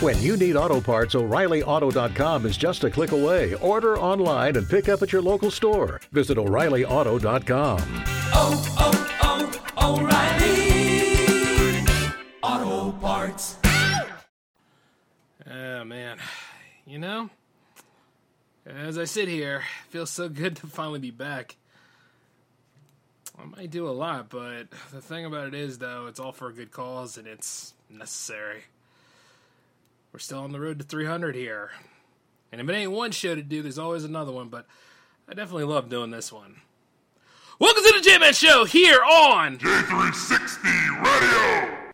When you need auto parts, O'ReillyAuto.com is just a click away. Order online and pick up at your local store. Visit O'Reillyauto.com. Oh, oh, oh, O'Reilly Auto Parts. Oh man, you know, as I sit here, it feels so good to finally be back. I might do a lot, but the thing about it is, though, it's all for a good cause and it's necessary. We're still on the road to 300 here. And if it ain't one show to do, there's always another one, but I definitely love doing this one. Welcome to the J Man Show here on J360 Radio.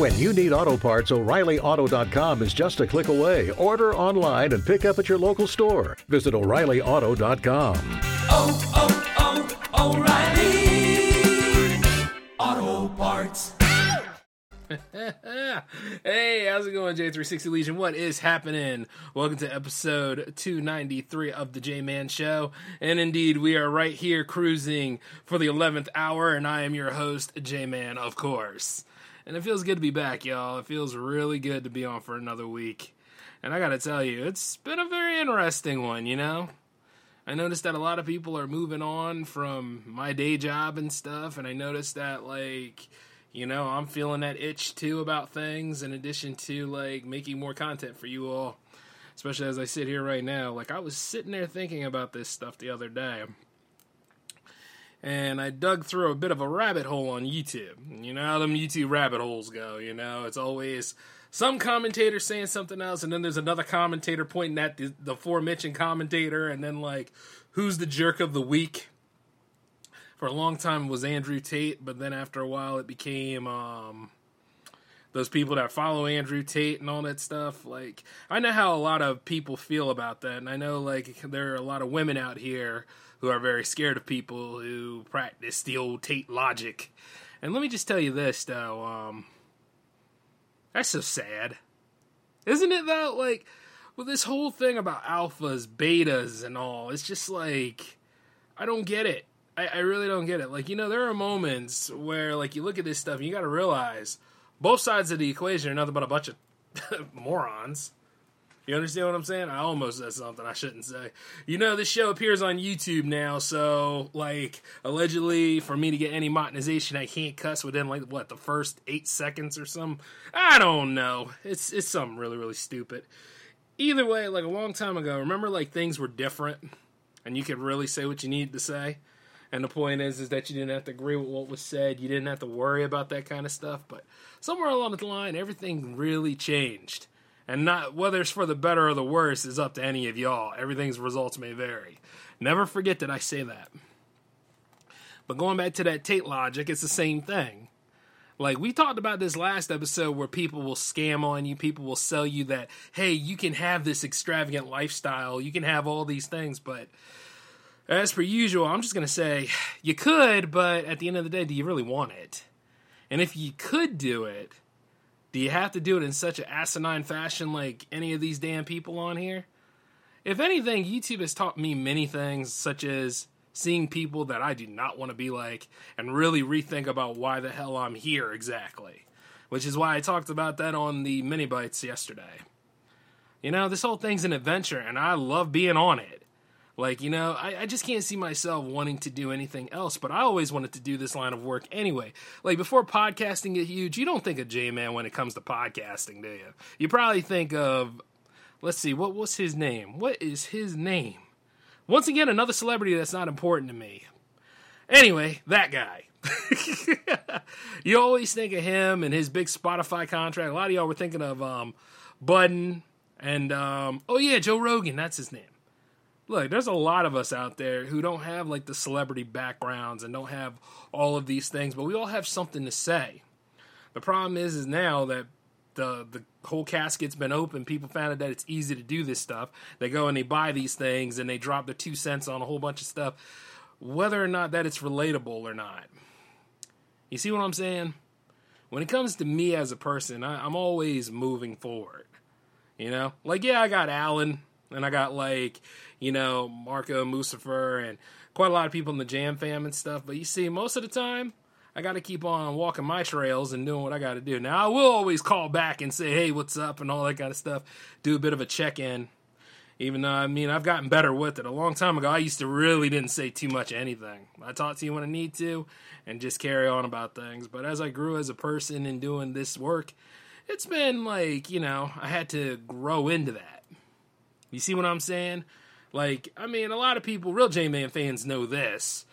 When you need auto parts, O'ReillyAuto.com is just a click away. Order online and pick up at your local store. Visit O'Reillyauto.com. Oh, oh, oh, O'Reilly Auto Parts. hey, how's it going, J360 Legion? What is happening? Welcome to episode 293 of the J Man Show. And indeed, we are right here cruising for the 11th hour, and I am your host, J Man, of course. And it feels good to be back, y'all. It feels really good to be on for another week. And I gotta tell you, it's been a very interesting one, you know? I noticed that a lot of people are moving on from my day job and stuff, and I noticed that, like, you know, I'm feeling that itch too about things, in addition to, like, making more content for you all. Especially as I sit here right now. Like, I was sitting there thinking about this stuff the other day. And I dug through a bit of a rabbit hole on YouTube. You know how them YouTube rabbit holes go, you know? It's always some commentator saying something else, and then there's another commentator pointing at the, the aforementioned commentator, and then, like, who's the jerk of the week? For a long time was Andrew Tate, but then after a while it became um, those people that follow Andrew Tate and all that stuff. Like I know how a lot of people feel about that, and I know like there are a lot of women out here who are very scared of people who practice the old Tate logic. And let me just tell you this though, um, that's so sad, isn't it? Though, like with this whole thing about alphas, betas, and all, it's just like I don't get it. I, I really don't get it. Like, you know, there are moments where, like, you look at this stuff and you got to realize both sides of the equation are nothing but a bunch of morons. You understand what I'm saying? I almost said something I shouldn't say. You know, this show appears on YouTube now, so, like, allegedly, for me to get any monetization, I can't cuss within, like, what, the first eight seconds or something? I don't know. It's, it's something really, really stupid. Either way, like, a long time ago, remember, like, things were different and you could really say what you needed to say? And the point is, is that you didn't have to agree with what was said. You didn't have to worry about that kind of stuff. But somewhere along the line, everything really changed. And not whether it's for the better or the worse is up to any of y'all. Everything's results may vary. Never forget that I say that. But going back to that Tate logic, it's the same thing. Like we talked about this last episode where people will scam on you, people will sell you that, hey, you can have this extravagant lifestyle, you can have all these things, but as per usual, I'm just going to say you could, but at the end of the day, do you really want it? And if you could do it, do you have to do it in such an asinine fashion like any of these damn people on here? If anything, YouTube has taught me many things, such as seeing people that I do not want to be like and really rethink about why the hell I'm here exactly. Which is why I talked about that on the mini bites yesterday. You know, this whole thing's an adventure and I love being on it. Like, you know, I, I, just can't see myself wanting to do anything else, but I always wanted to do this line of work anyway. Like, before podcasting get huge, you don't think of J Man when it comes to podcasting, do you? You probably think of, let's see, what was his name? What is his name? Once again, another celebrity that's not important to me. Anyway, that guy. you always think of him and his big Spotify contract. A lot of y'all were thinking of um, Budden and, um, oh yeah, Joe Rogan, that's his name. Look, there's a lot of us out there who don't have like the celebrity backgrounds and don't have all of these things, but we all have something to say. The problem is, is now that the the whole casket's been open, people found out that it's easy to do this stuff. They go and they buy these things and they drop their two cents on a whole bunch of stuff, whether or not that it's relatable or not. You see what I'm saying? When it comes to me as a person, I, I'm always moving forward. You know, like yeah, I got Alan and I got like you know Marco Musafer and quite a lot of people in the Jam fam and stuff. But you see, most of the time, I got to keep on walking my trails and doing what I got to do. Now, I will always call back and say, hey, what's up, and all that kind of stuff. Do a bit of a check in. Even though, I mean, I've gotten better with it. A long time ago, I used to really didn't say too much anything. I talk to you when I need to and just carry on about things. But as I grew as a person and doing this work, it's been like, you know, I had to grow into that. You see what I'm saying? Like, I mean, a lot of people, real J Man fans, know this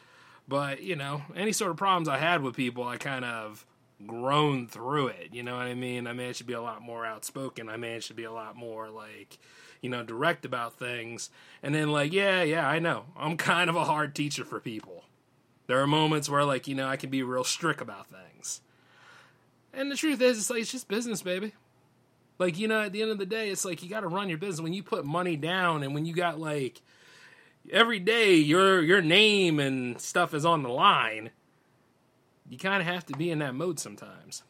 but, you know, any sort of problems I had with people, I kind of grown through it. You know what I mean? I managed to be a lot more outspoken. I managed to be a lot more like, you know, direct about things. And then like, yeah, yeah, I know. I'm kind of a hard teacher for people. There are moments where like, you know, I can be real strict about things. And the truth is it's like it's just business, baby. Like, you know, at the end of the day, it's like you got to run your business when you put money down and when you got like every day your your name and stuff is on the line, you kind of have to be in that mode sometimes.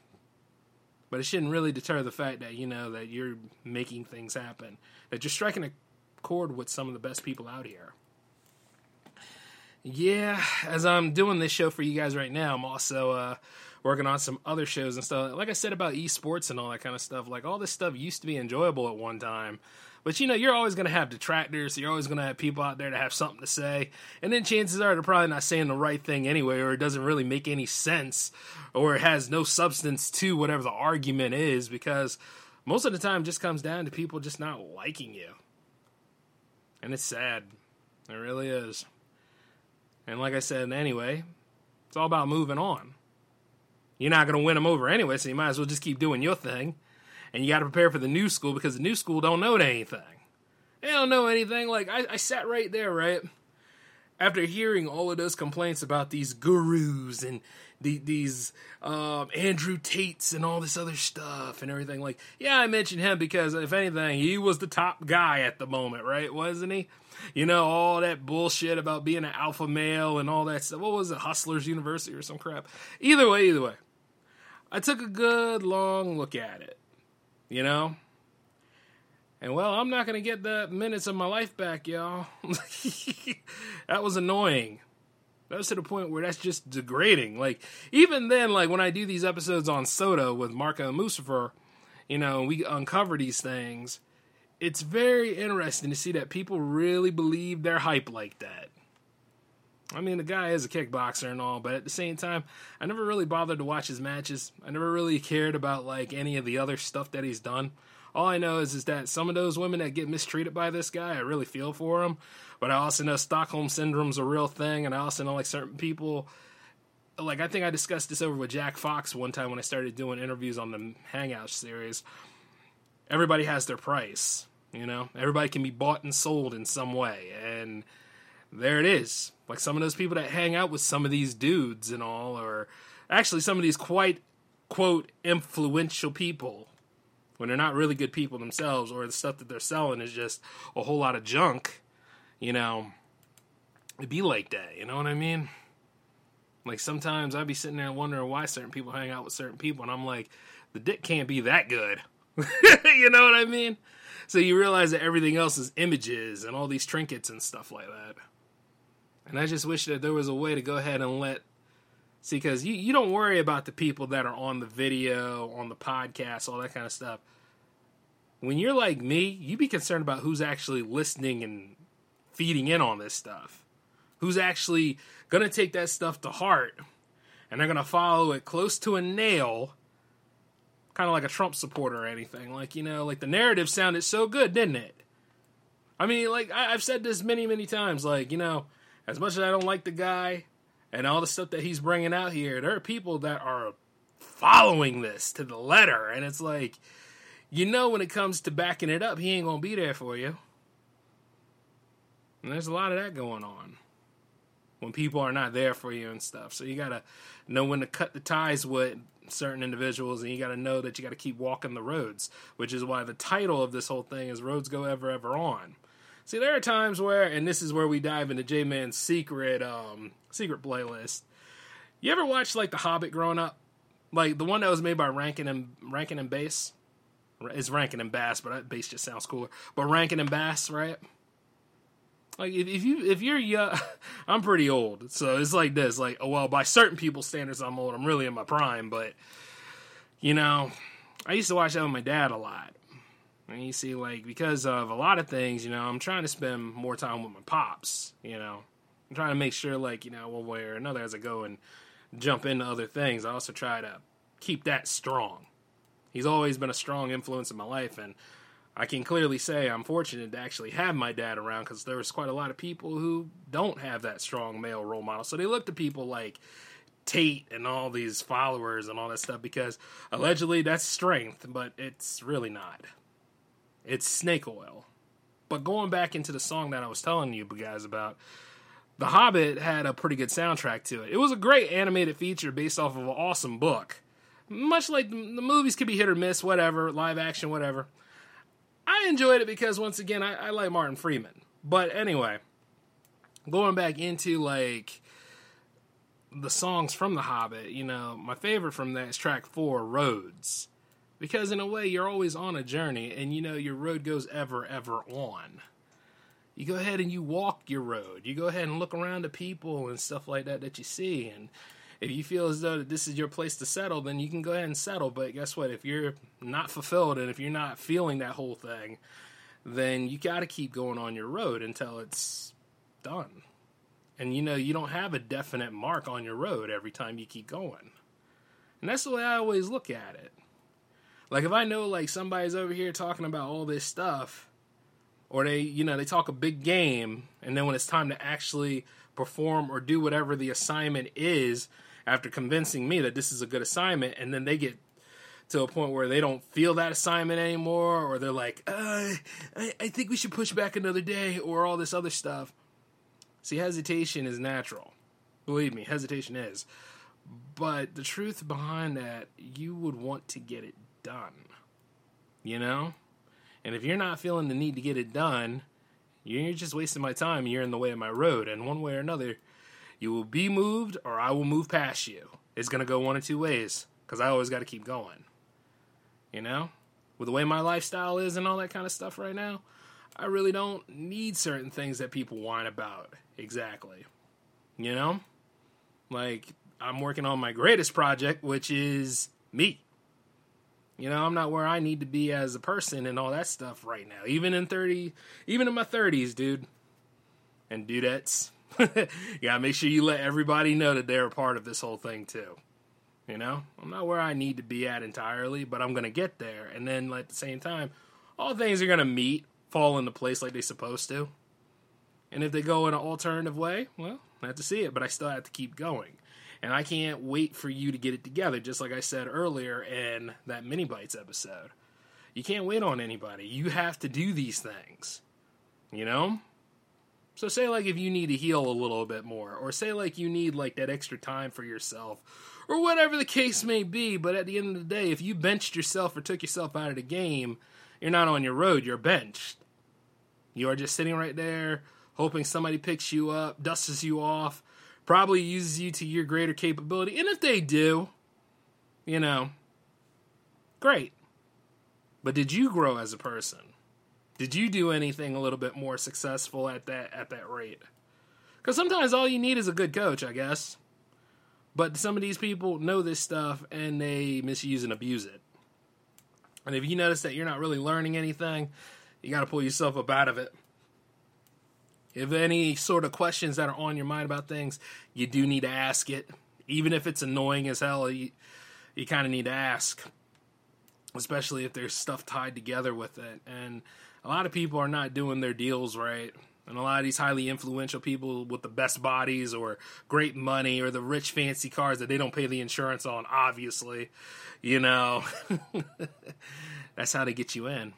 But it shouldn't really deter the fact that you know that you're making things happen, that you're striking a chord with some of the best people out here. Yeah, as I'm doing this show for you guys right now, I'm also uh, working on some other shows and stuff. Like I said about esports and all that kind of stuff, like all this stuff used to be enjoyable at one time. But you know, you're always going to have detractors. So you're always going to have people out there that have something to say. And then chances are they're probably not saying the right thing anyway, or it doesn't really make any sense, or it has no substance to whatever the argument is, because most of the time just comes down to people just not liking you. And it's sad. It really is. And like I said, anyway, it's all about moving on. You're not going to win them over anyway, so you might as well just keep doing your thing and you got to prepare for the new school because the new school don't know anything. They don't know anything. Like I, I sat right there, right after hearing all of those complaints about these gurus and the, these um, Andrew Tates and all this other stuff and everything. Like, yeah, I mentioned him because if anything, he was the top guy at the moment, right? Wasn't he? You know, all that bullshit about being an alpha male and all that stuff. What was it, Hustlers University or some crap? Either way, either way. I took a good long look at it you know? And well, I'm not going to get the minutes of my life back, y'all. that was annoying. That was to the point where that's just degrading. Like, even then, like, when I do these episodes on Soda with Marco and Musafer, you know, we uncover these things, it's very interesting to see that people really believe their hype like that. I mean, the guy is a kickboxer and all, but at the same time, I never really bothered to watch his matches. I never really cared about like any of the other stuff that he's done. All I know is is that some of those women that get mistreated by this guy, I really feel for them. But I also know Stockholm syndrome's a real thing, and I also know like certain people. Like I think I discussed this over with Jack Fox one time when I started doing interviews on the Hangout series. Everybody has their price, you know. Everybody can be bought and sold in some way, and there it is. Like some of those people that hang out with some of these dudes and all, or actually some of these quite, quote, influential people when they're not really good people themselves, or the stuff that they're selling is just a whole lot of junk, you know, it'd be like that. You know what I mean? Like sometimes I'd be sitting there wondering why certain people hang out with certain people, and I'm like, the dick can't be that good. you know what I mean? So you realize that everything else is images and all these trinkets and stuff like that. And I just wish that there was a way to go ahead and let see because you, you don't worry about the people that are on the video, on the podcast, all that kind of stuff. When you're like me, you'd be concerned about who's actually listening and feeding in on this stuff. Who's actually gonna take that stuff to heart and they're gonna follow it close to a nail kind of like a Trump supporter or anything. Like, you know, like the narrative sounded so good, didn't it? I mean, like, I, have said this many, many times. Like, you know, as much as I don't like the guy and all the stuff that he's bringing out here, there are people that are following this to the letter, and it's like, you know, when it comes to backing it up, he ain't gonna be there for you. And there's a lot of that going on when people are not there for you and stuff. So you got to know when to cut the ties with certain individuals and you got to know that you got to keep walking the roads, which is why the title of this whole thing is Roads Go Ever Ever On. See, there are times where, and this is where we dive into J Man's secret, um, secret playlist. You ever watch like The Hobbit growing up? Like the one that was made by Rankin and Rankin and Bass. It's Rankin and Bass, but that Bass just sounds cooler. But Rankin and Bass, right? Like if, if you if you're young, I'm pretty old, so it's like this. Like, oh, well, by certain people's standards, I'm old. I'm really in my prime, but you know, I used to watch that with my dad a lot. And you see, like, because of a lot of things, you know, I'm trying to spend more time with my pops. You know, I'm trying to make sure, like, you know, one way or another, as I go and jump into other things, I also try to keep that strong. He's always been a strong influence in my life, and I can clearly say I'm fortunate to actually have my dad around because there's quite a lot of people who don't have that strong male role model. So they look to people like Tate and all these followers and all that stuff because allegedly that's strength, but it's really not. It's snake oil. But going back into the song that I was telling you guys about, The Hobbit had a pretty good soundtrack to it. It was a great animated feature based off of an awesome book. Much like the movies could be hit or miss, whatever, live action, whatever. I enjoyed it because once again, I, I like Martin Freeman. But anyway, going back into like the songs from The Hobbit, you know, my favorite from that is track four, Roads. Because in a way, you're always on a journey, and you know, your road goes ever, ever on. You go ahead and you walk your road. You go ahead and look around the people and stuff like that that you see. And if you feel as though this is your place to settle, then you can go ahead and settle. But guess what? If you're not fulfilled and if you're not feeling that whole thing, then you got to keep going on your road until it's done. And you know, you don't have a definite mark on your road every time you keep going. And that's the way I always look at it. Like if I know like somebody's over here talking about all this stuff or they, you know, they talk a big game and then when it's time to actually perform or do whatever the assignment is after convincing me that this is a good assignment and then they get to a point where they don't feel that assignment anymore or they're like, uh, I, I think we should push back another day or all this other stuff. See, hesitation is natural. Believe me, hesitation is. But the truth behind that, you would want to get it done. You know? And if you're not feeling the need to get it done, you're just wasting my time. You're in the way of my road. And one way or another, you will be moved or I will move past you. It's going to go one or two ways because I always got to keep going. You know? With the way my lifestyle is and all that kind of stuff right now, I really don't need certain things that people whine about exactly. You know? Like, I'm working on my greatest project, which is me. You know, I'm not where I need to be as a person and all that stuff right now. Even in 30, even in my 30s, dude. And dudettes. you gotta make sure you let everybody know that they're a part of this whole thing too. You know, I'm not where I need to be at entirely, but I'm gonna get there. And then like, at the same time, all things are gonna meet, fall into place like they're supposed to. And if they go in an alternative way, well, I have to see it, but I still have to keep going and I can't wait for you to get it together. Just like I said earlier in that mini bites episode, you can't wait on anybody. You have to do these things, you know. So say like if you need to heal a little bit more, or say like you need like that extra time for yourself, or whatever the case may be. But at the end of the day, if you benched yourself or took yourself out of the game, you're not on your road. You're benched. You are just sitting right there, hoping somebody picks you up, dusts you off, probably uses you to your greater capability. And if they do, you know, great. But did you grow as a person? Did you do anything a little bit more successful at that at that rate? Because sometimes all you need is a good coach, I guess. But some of these people know this stuff and they misuse and abuse it. And if you notice that you're not really learning anything, you got to pull yourself up out of it. If any sort of questions that are on your mind about things, you do need to ask it. Even if it's annoying as hell, you, you kind of need to ask. Especially if there's stuff tied together with it. And a lot of people are not doing their deals right. And a lot of these highly influential people with the best bodies or great money or the rich fancy cars that they don't pay the insurance on, obviously, you know, that's how they get you in.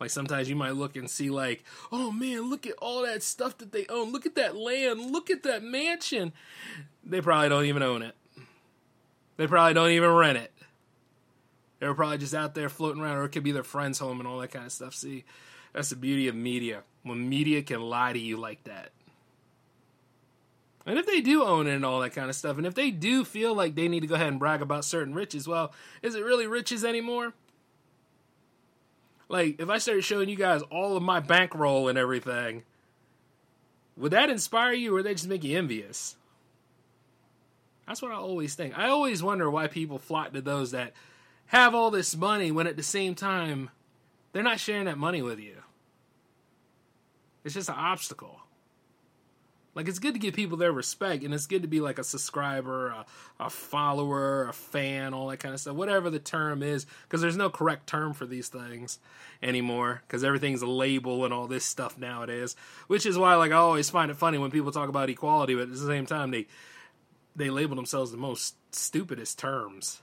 Like sometimes you might look and see like, oh man, look at all that stuff that they own. Look at that land. Look at that mansion. They probably don't even own it. They probably don't even rent it. They were probably just out there floating around, or it could be their friend's home and all that kind of stuff. See, that's the beauty of media. When media can lie to you like that. And if they do own it and all that kind of stuff, and if they do feel like they need to go ahead and brag about certain riches, well, is it really riches anymore? Like, if I started showing you guys all of my bankroll and everything, would that inspire you or would that just make you envious? That's what I always think. I always wonder why people flock to those that have all this money when at the same time they're not sharing that money with you. It's just an obstacle. Like it's good to give people their respect, and it's good to be like a subscriber, a, a follower, a fan, all that kind of stuff, whatever the term is, because there's no correct term for these things anymore, because everything's a label and all this stuff nowadays. Which is why, like, I always find it funny when people talk about equality, but at the same time, they they label themselves the most stupidest terms.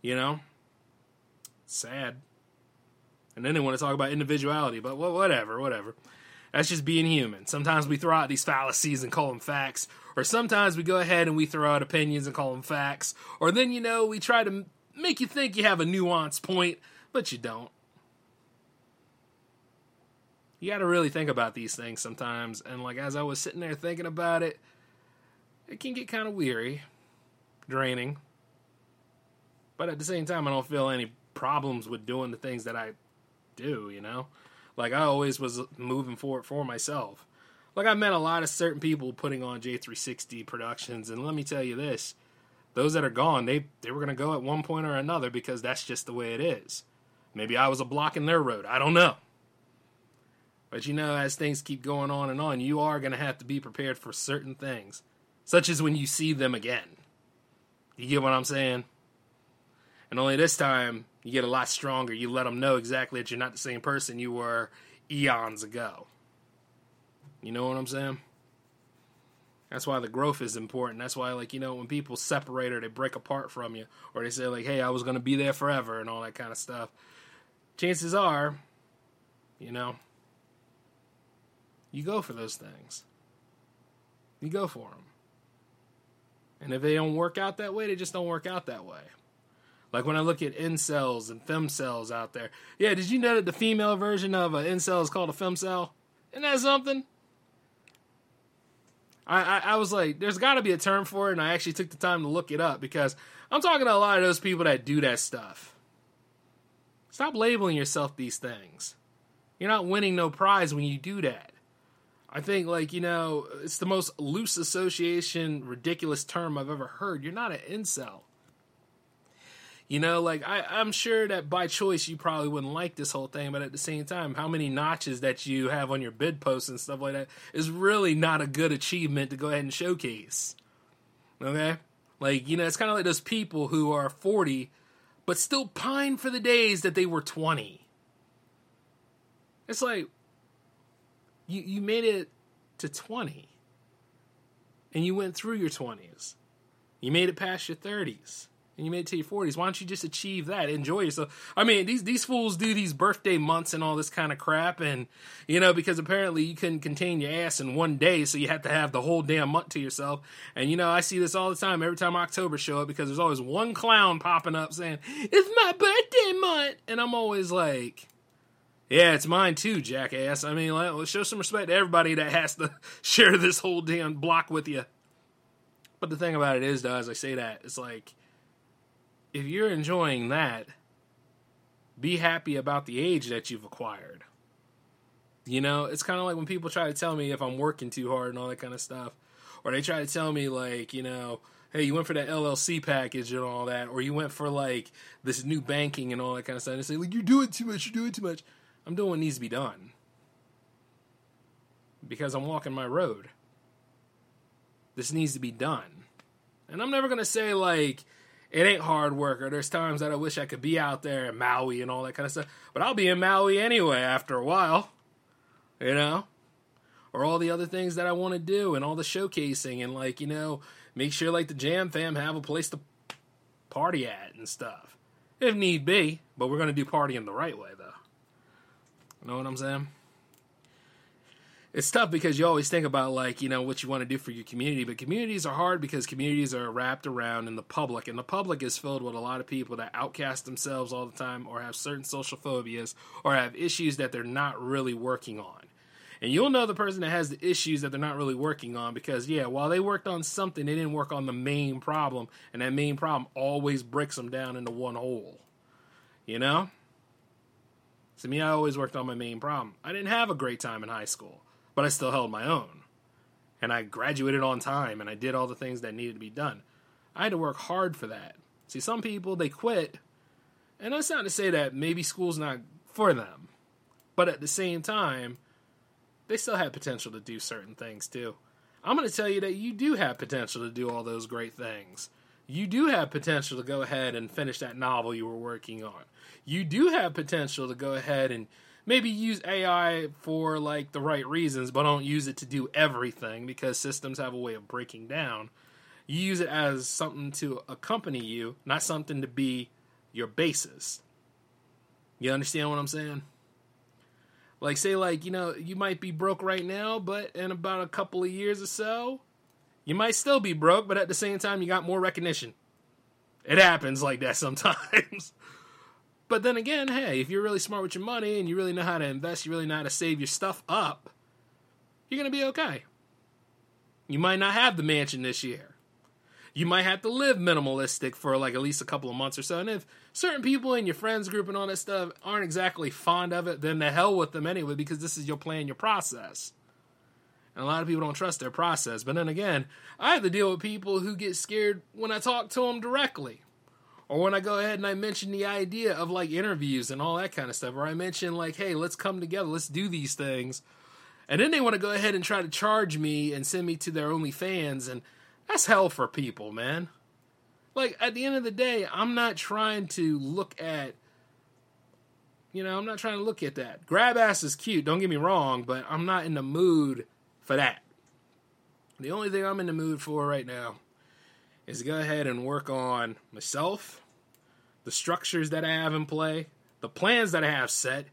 You know, sad. And then they want to talk about individuality, but whatever, whatever. That's just being human. Sometimes we throw out these fallacies and call them facts, or sometimes we go ahead and we throw out opinions and call them facts, or then, you know, we try to make you think you have a nuanced point, but you don't. You got to really think about these things sometimes. And, like, as I was sitting there thinking about it, it can get kind of weary, draining. But at the same time, I don't feel any problems with doing the things that I do, you know? Like I always was moving forward for myself. Like I met a lot of certain people putting on J360 productions, and let me tell you this: those that are gone, they they were gonna go at one point or another because that's just the way it is. Maybe I was a block in their road. I don't know. But you know, as things keep going on and on, you are gonna have to be prepared for certain things, such as when you see them again. You get what I'm saying? And only this time, you get a lot stronger. You let them know exactly that you're not the same person you were eons ago. You know what I'm saying? That's why the growth is important. That's why, like, you know, when people separate or they break apart from you, or they say, like, hey, I was going to be there forever and all that kind of stuff, chances are, you know, you go for those things. You go for them. And if they don't work out that way, they just don't work out that way. Like when I look at incels and femcels out there. Yeah, did you know that the female version of an incel is called a femcel? Isn't that something? I, I, I was like, there's got to be a term for it, and I actually took the time to look it up because I'm talking to a lot of those people that do that stuff. Stop labeling yourself these things. You're not winning no prize when you do that. I think, like, you know, it's the most loose association, ridiculous term I've ever heard. You're not an incel. You know, like I, I'm sure that by choice you probably wouldn't like this whole thing, but at the same time, how many notches that you have on your bid posts and stuff like that is really not a good achievement to go ahead and showcase. Okay? Like, you know, it's kind of like those people who are 40 but still pine for the days that they were 20. It's like you you made it to 20 and you went through your 20s. You made it past your 30s and you made it to your 40s. Why don't you just achieve that? Enjoy yourself. I mean, these these fools do these birthday months and all this kind of crap, and you know because apparently you couldn't contain your ass in one day, so you had to have the whole damn month to yourself. And you know, I see this all the time every time October show up because there's always one clown popping up saying it's my birthday month, and I'm always like. Yeah, it's mine too, jackass. I mean, let's show some respect to everybody that has to share this whole damn block with you. But the thing about it is, though, as I say that, it's like if you're enjoying that, be happy about the age that you've acquired. You know, it's kind of like when people try to tell me if I'm working too hard and all that kind of stuff, or they try to tell me like, you know, hey, you went for that LLC package and all that, or you went for like this new banking and all that kind of stuff. And they say like, you're doing too much, you're doing too much. I'm doing what needs to be done because I'm walking my road. This needs to be done, and I'm never gonna say like it ain't hard work, or there's times that I wish I could be out there in Maui and all that kind of stuff. But I'll be in Maui anyway after a while, you know? Or all the other things that I want to do and all the showcasing and like, you know, make sure like the Jam Fam have a place to party at and stuff. If need be, but we're going to do partying the right way though. You know what I'm saying? It's tough because you always think about like, you know, what you want to do for your community, but communities are hard because communities are wrapped around in the public and the public is filled with a lot of people that outcast themselves all the time or have certain social phobias or have issues that they're not really working on. And you'll know the person that has the issues that they're not really working on because, yeah, while they worked on something, they didn't work on the main problem. And that main problem always breaks them down into one hole. You know? To me, I always worked on my main problem. I didn't have a great time in high school, but I still held my own. And I graduated on time and I did all the things that needed to be done. I had to work hard for that. See, some people, they quit. And that's not to say that maybe school's not for them. But at the same time, they still have potential to do certain things too. I'm going to tell you that you do have potential to do all those great things. You do have potential to go ahead and finish that novel you were working on. You do have potential to go ahead and maybe use AI for like the right reasons, but don't use it to do everything because systems have a way of breaking down. You use it as something to accompany you, not something to be your basis. You understand what I'm saying? Like say like, you know, you might be broke right now, but in about a couple of years or so, you might still be broke, but at the same time you got more recognition. It happens like that sometimes. But then again, hey, if you're really smart with your money and you really know how to invest, you really know how to save your stuff up, you're going to be okay. You might not have the mansion this year you might have to live minimalistic for like at least a couple of months or so. And if certain people in your friends group and all that stuff aren't exactly fond of it, then the hell with them anyway, because this is your plan, your process. And a lot of people don't trust their process. But then again, I have to deal with people who get scared when I talk to them directly. Or when I go ahead and I mention the idea of like interviews and all that kind of stuff, or I mention like, hey, let's come together, let's do these things. And then they want to go ahead and try to charge me and send me to their OnlyFans and that's hell for people, man. Like at the end of the day, I'm not trying to look at you know, I'm not trying to look at that. Grab ass is cute, don't get me wrong, but I'm not in the mood for that. The only thing I'm in the mood for right now is go ahead and work on myself, the structures that I have in play, the plans that I have set,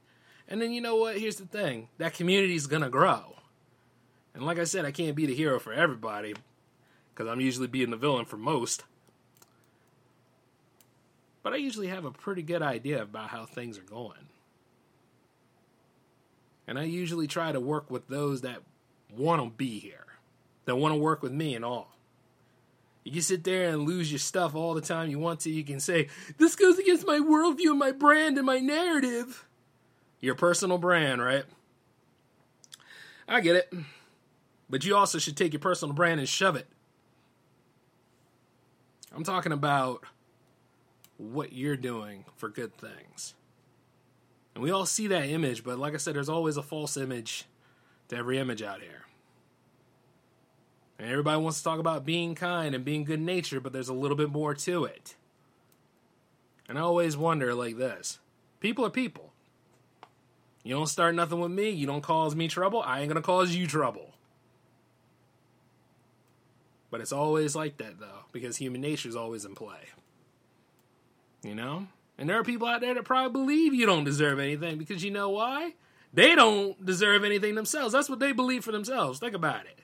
and then you know what? Here's the thing that community is going to grow. And like I said, I can't be the hero for everybody, because I'm usually being the villain for most. But I usually have a pretty good idea about how things are going. And I usually try to work with those that want to be here, that want to work with me and all. You can sit there and lose your stuff all the time you want to. You can say, This goes against my worldview and my brand and my narrative. Your personal brand, right? I get it. But you also should take your personal brand and shove it I'm talking about what you're doing for good things. And we all see that image, but like I said, there's always a false image to every image out here. And everybody wants to talk about being kind and being good natured, but there's a little bit more to it. And I always wonder like this people are people. You don't start nothing with me, you don't cause me trouble, I ain't gonna cause you trouble. But it's always like that though, because human nature is always in play. You know? And there are people out there that probably believe you don't deserve anything because you know why? They don't deserve anything themselves. That's what they believe for themselves. Think about it.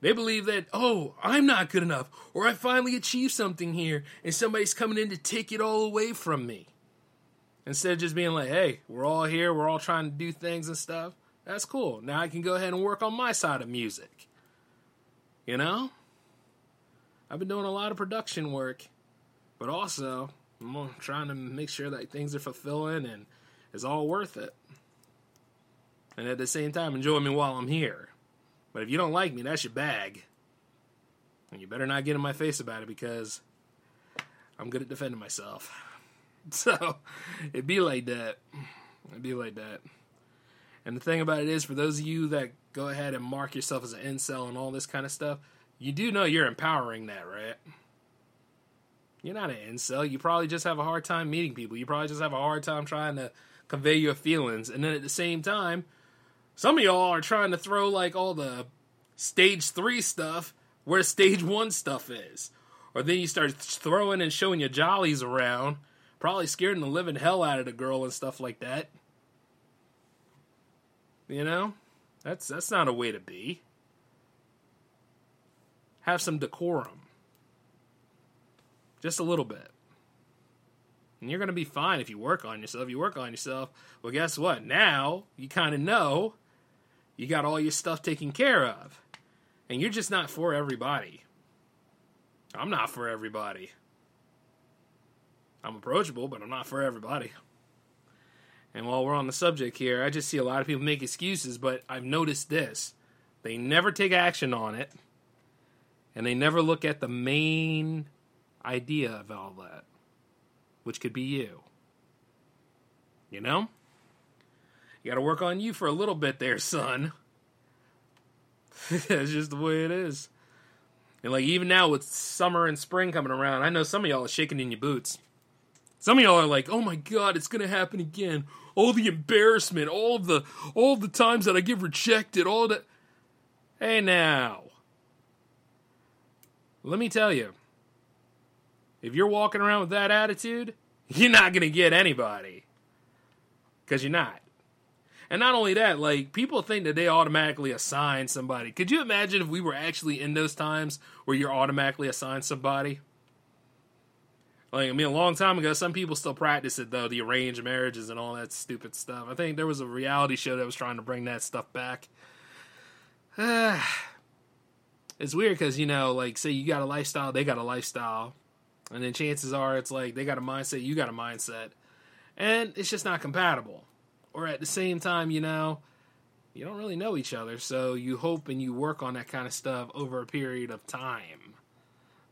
They believe that, oh, I'm not good enough, or I finally achieved something here, and somebody's coming in to take it all away from me. Instead of just being like, hey, we're all here, we're all trying to do things and stuff. That's cool. Now I can go ahead and work on my side of music. You know? I've been doing a lot of production work, but also I'm trying to make sure that things are fulfilling and it's all worth it. And at the same time, enjoy me while I'm here. But if you don't like me, that's your bag. And you better not get in my face about it because I'm good at defending myself. So it'd be like that. It'd be like that. And the thing about it is, for those of you that go ahead and mark yourself as an incel and all this kind of stuff, you do know you're empowering that, right? You're not an incel. You probably just have a hard time meeting people. You probably just have a hard time trying to convey your feelings. And then at the same time, some of y'all are trying to throw like all the stage three stuff where stage one stuff is. Or then you start throwing and showing your jollies around, probably scaring the living hell out of the girl and stuff like that. You know? That's that's not a way to be. Have some decorum. Just a little bit. And you're going to be fine if you work on yourself. You work on yourself. Well, guess what? Now you kind of know you got all your stuff taken care of. And you're just not for everybody. I'm not for everybody. I'm approachable, but I'm not for everybody. And while we're on the subject here, I just see a lot of people make excuses, but I've noticed this. They never take action on it, and they never look at the main idea of all that, which could be you. You know? You gotta work on you for a little bit there, son. That's just the way it is. And like even now with summer and spring coming around, I know some of y'all are shaking in your boots. Some of y'all are like, "Oh my god, it's going to happen again. All the embarrassment, all of the all the times that I get rejected, all that." Hey now. Let me tell you. If you're walking around with that attitude, you're not going to get anybody. Cuz you're not. And not only that, like people think that they automatically assign somebody. Could you imagine if we were actually in those times where you're automatically assigned somebody? Like I mean, a long time ago, some people still practice it though, the arranged marriages and all that stupid stuff. I think there was a reality show that was trying to bring that stuff back. it's weird because you know, like, say you got a lifestyle, they got a lifestyle, and then chances are it's like they got a mindset, you got a mindset, and it's just not compatible or at the same time, you know, you don't really know each other, so you hope and you work on that kind of stuff over a period of time.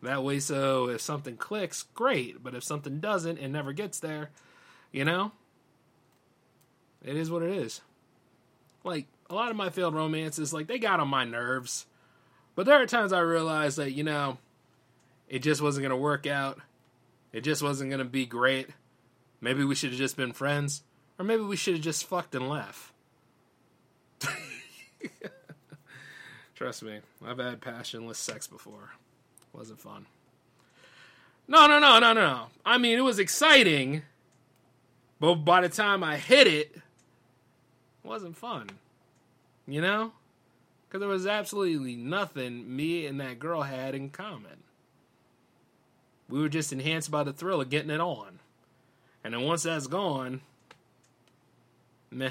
That way, so if something clicks, great, but if something doesn't and never gets there, you know, it is what it is. Like, a lot of my failed romances, like, they got on my nerves. But there are times I realized that, you know, it just wasn't going to work out. It just wasn't going to be great. Maybe we should have just been friends. Or maybe we should have just fucked and left. Trust me, I've had passionless sex before. Wasn't fun. No, no, no, no, no. I mean, it was exciting, but by the time I hit it, it wasn't fun. You know? Because there was absolutely nothing me and that girl had in common. We were just enhanced by the thrill of getting it on. And then once that's gone, meh.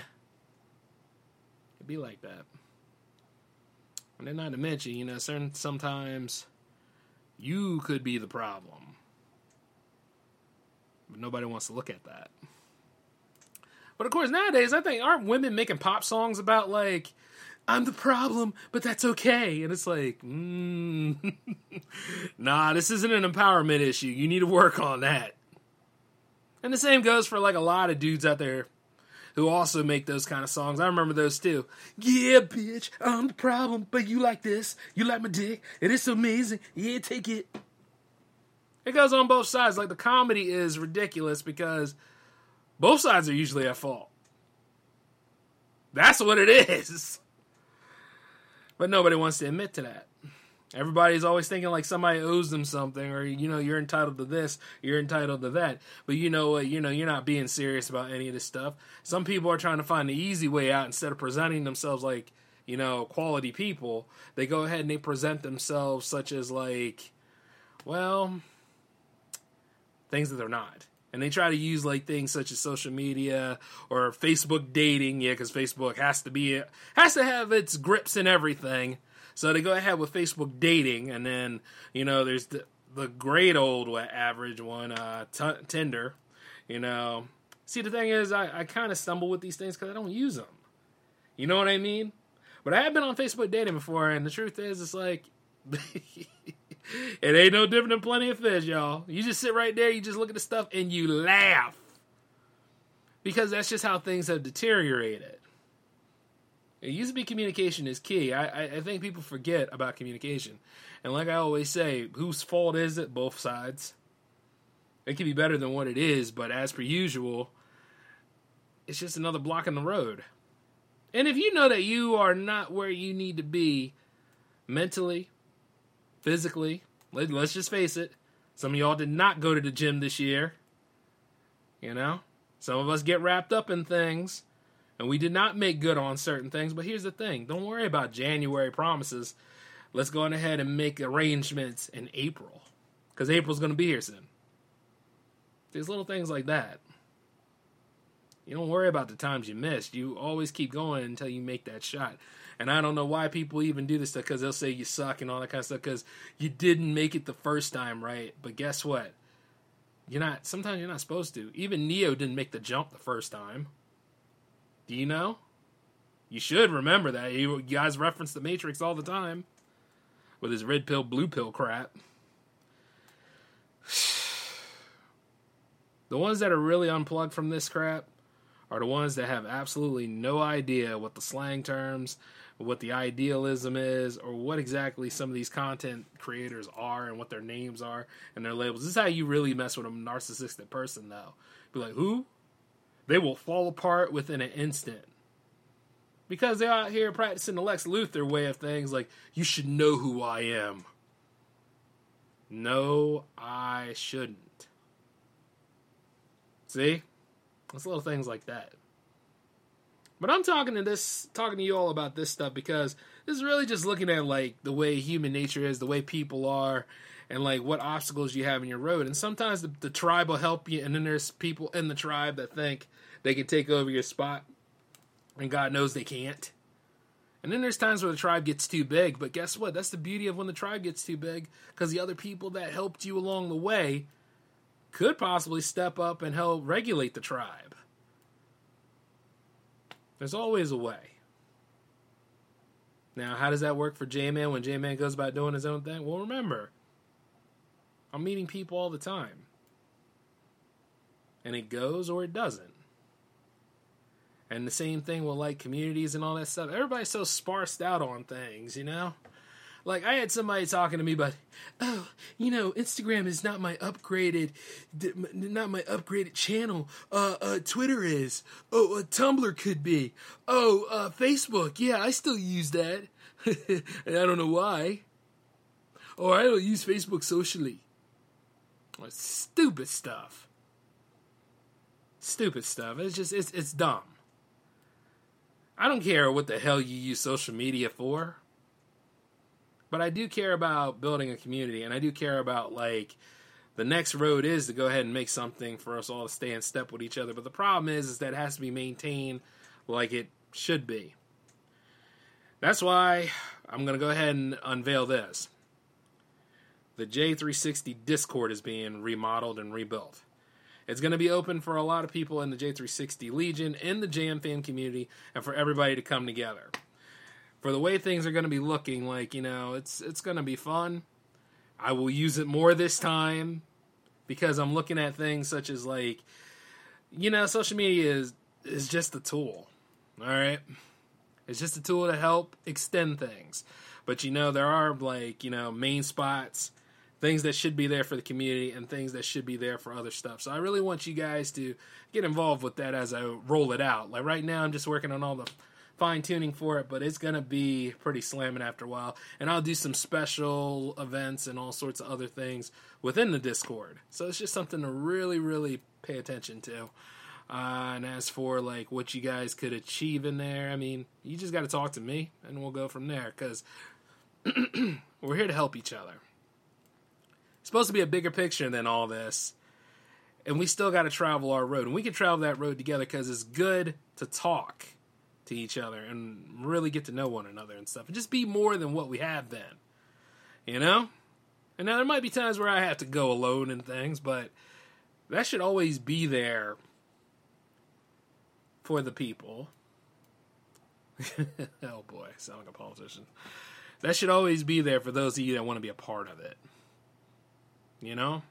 It'd be like that. And then not to mention, you know, certain sometimes you could be the problem. But nobody wants to look at that. But of course, nowadays, I think aren't women making pop songs about like, I'm the problem, but that's okay. And it's like, mm, nah, this isn't an empowerment issue. You need to work on that. And the same goes for like a lot of dudes out there who also make those kind of songs. I remember those too. Yeah, bitch, I'm the problem, but you like this. You like my dick, and it's amazing. Yeah, take it. It goes on both sides. Like the comedy is ridiculous because both sides are usually at fault. That's what it is. But nobody wants to admit to that. Everybody's always thinking like somebody owes them something, or you know, you're entitled to this, you're entitled to that. But you know what? You know, you're not being serious about any of this stuff. Some people are trying to find the easy way out instead of presenting themselves like you know quality people. They go ahead and they present themselves such as like, well, things that they're not. And they try to use like things such as social media or Facebook dating, yeah, because Facebook has to be has to have its grips and everything so they go ahead with Facebook dating, and then you know there's the the great old average one, uh, t- Tinder. You know, see the thing is, I, I kind of stumble with these things because I don't use them. You know what I mean? But I have been on Facebook dating before, and the truth is, it's like it ain't no different than plenty of fish, y'all. You just sit right there, you just look at the stuff, and you laugh because that's just how things have deteriorated. It used to be communication is key. I, I, think people forget about communication. And like I always say, whose fault is it? Both sides. It could be better than what it is, but as per usual, it's just another block in the road. And if you know that you are not where you need to be mentally, physically, let, let's just face it, some of y'all did not go to the gym this year. You know? Some of us get wrapped up in things And we did not make good on certain things, but here's the thing don't worry about January promises. Let's go ahead and make arrangements in April. Because April's going to be here soon. There's little things like that. You don't worry about the times you missed. You always keep going until you make that shot. And I don't know why people even do this stuff because they'll say you suck and all that kind of stuff because you didn't make it the first time, right? But guess what? You're not. Sometimes you're not supposed to. Even Neo didn't make the jump the first time. Do you know? You should remember that. You guys reference the Matrix all the time with his red pill, blue pill crap. The ones that are really unplugged from this crap are the ones that have absolutely no idea what the slang terms, what the idealism is, or what exactly some of these content creators are and what their names are and their labels. This is how you really mess with a narcissistic person, though. Be like, who? They will fall apart within an instant. Because they're out here practicing the Lex Luthor way of things, like, you should know who I am. No, I shouldn't. See? It's little things like that. But I'm talking to this talking to you all about this stuff because this is really just looking at like the way human nature is, the way people are, and like what obstacles you have in your road. And sometimes the, the tribe will help you, and then there's people in the tribe that think they can take over your spot, and God knows they can't. And then there's times where the tribe gets too big, but guess what? That's the beauty of when the tribe gets too big, because the other people that helped you along the way could possibly step up and help regulate the tribe. There's always a way. Now, how does that work for J Man when J Man goes about doing his own thing? Well, remember, I'm meeting people all the time. And it goes or it doesn't. And the same thing with like communities and all that stuff. Everybody's so sparsed out on things, you know? Like I had somebody talking to me about, oh, you know, Instagram is not my upgraded, not my upgraded channel. Uh, uh Twitter is. Oh, uh, Tumblr could be. Oh, uh, Facebook. Yeah, I still use that, and I don't know why. Or I don't use Facebook socially. stupid stuff. Stupid stuff. It's just it's it's dumb. I don't care what the hell you use social media for. But I do care about building a community, and I do care about like the next road is to go ahead and make something for us all to stay in step with each other. But the problem is, is that it has to be maintained like it should be. That's why I'm going to go ahead and unveil this. The J360 Discord is being remodeled and rebuilt. It's going to be open for a lot of people in the J360 Legion, in the Jam fan community, and for everybody to come together for the way things are going to be looking, like you know, it's it's going to be fun. I will use it more this time because I'm looking at things such as like, you know, social media is is just a tool. All right, it's just a tool to help extend things. But you know, there are like you know main spots, things that should be there for the community, and things that should be there for other stuff. So I really want you guys to get involved with that as I roll it out. Like right now, I'm just working on all the fine tuning for it, but it's gonna be pretty slamming after a while. And I'll do some special events and all sorts of other things within the Discord. So it's just something to really, really pay attention to. Uh, and as for like what you guys could achieve in there, I mean, you just got to talk to me, and we'll go from there. Because we're here to help each other. Supposed to be a bigger picture than all this, and we still got to travel our road, and we can travel that road together because it's good to talk to each other and really get to know one another and stuff and just be more than what we have been. You know? And now there might be times where I have to go alone and things, but that should always be there for the people. oh boy, sound like a politician. That should always be there for those of you that want to be a part of it. You know?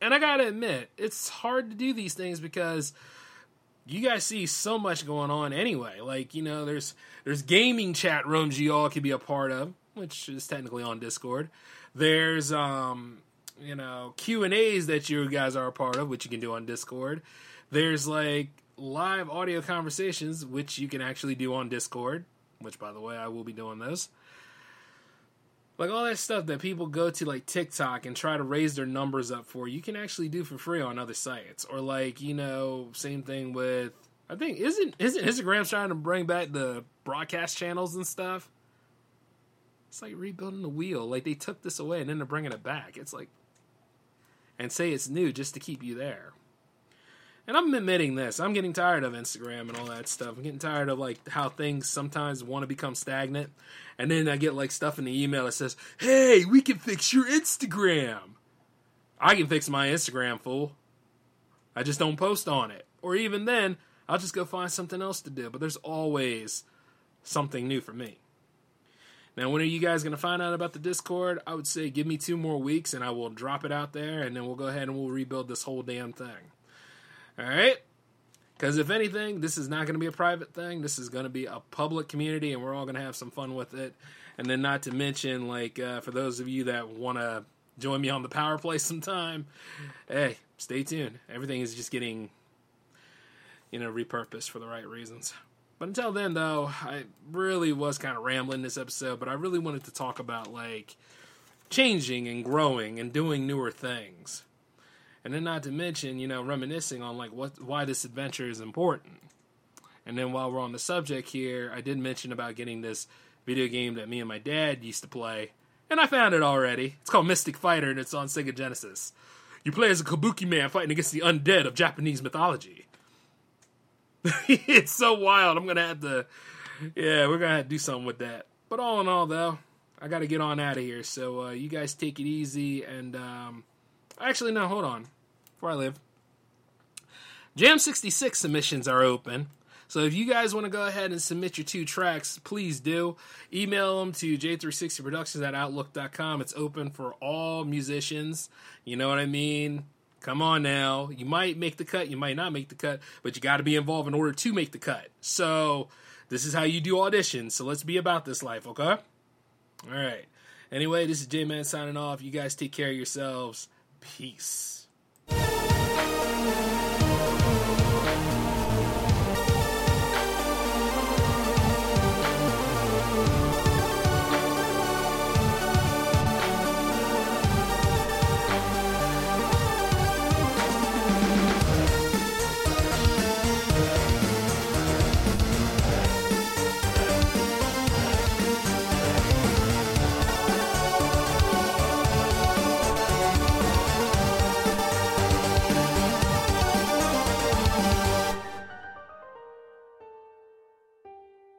And I gotta admit, it's hard to do these things because you guys see so much going on anyway. Like, you know, there's there's gaming chat rooms you all can be a part of, which is technically on Discord. There's um, you know, Q&As that you guys are a part of, which you can do on Discord. There's like live audio conversations which you can actually do on Discord, which by the way, I will be doing those like all that stuff that people go to like TikTok and try to raise their numbers up for, you can actually do for free on other sites. Or like, you know, same thing with I think isn't isn't Instagram trying to bring back the broadcast channels and stuff? It's like rebuilding the wheel. Like they took this away and then they're bringing it back. It's like and say it's new just to keep you there. And I'm admitting this. I'm getting tired of Instagram and all that stuff. I'm getting tired of like how things sometimes want to become stagnant. And then I get like stuff in the email that says, "Hey, we can fix your Instagram." I can fix my Instagram, fool. I just don't post on it. Or even then, I'll just go find something else to do. But there's always something new for me. Now, when are you guys going to find out about the Discord? I would say give me two more weeks and I will drop it out there and then we'll go ahead and we'll rebuild this whole damn thing. All right? Because if anything, this is not going to be a private thing. This is going to be a public community and we're all going to have some fun with it. And then, not to mention, like, uh, for those of you that want to join me on the power play sometime, hey, stay tuned. Everything is just getting, you know, repurposed for the right reasons. But until then, though, I really was kind of rambling this episode, but I really wanted to talk about like changing and growing and doing newer things. And then not to mention, you know, reminiscing on like what why this adventure is important. And then while we're on the subject here, I did mention about getting this video game that me and my dad used to play. And I found it already. It's called Mystic Fighter and it's on Sega Genesis. You play as a kabuki man fighting against the undead of Japanese mythology. it's so wild. I'm gonna have to, yeah, we're gonna have to do something with that. But all in all, though, I got to get on out of here. So uh, you guys take it easy. And um, actually, no, hold on. Before I live. Jam 66 submissions are open. So if you guys want to go ahead and submit your two tracks, please do. Email them to j360productions at outlook.com. It's open for all musicians. You know what I mean? Come on now. You might make the cut, you might not make the cut, but you got to be involved in order to make the cut. So this is how you do auditions. So let's be about this life, okay? All right. Anyway, this is J Man signing off. You guys take care of yourselves. Peace.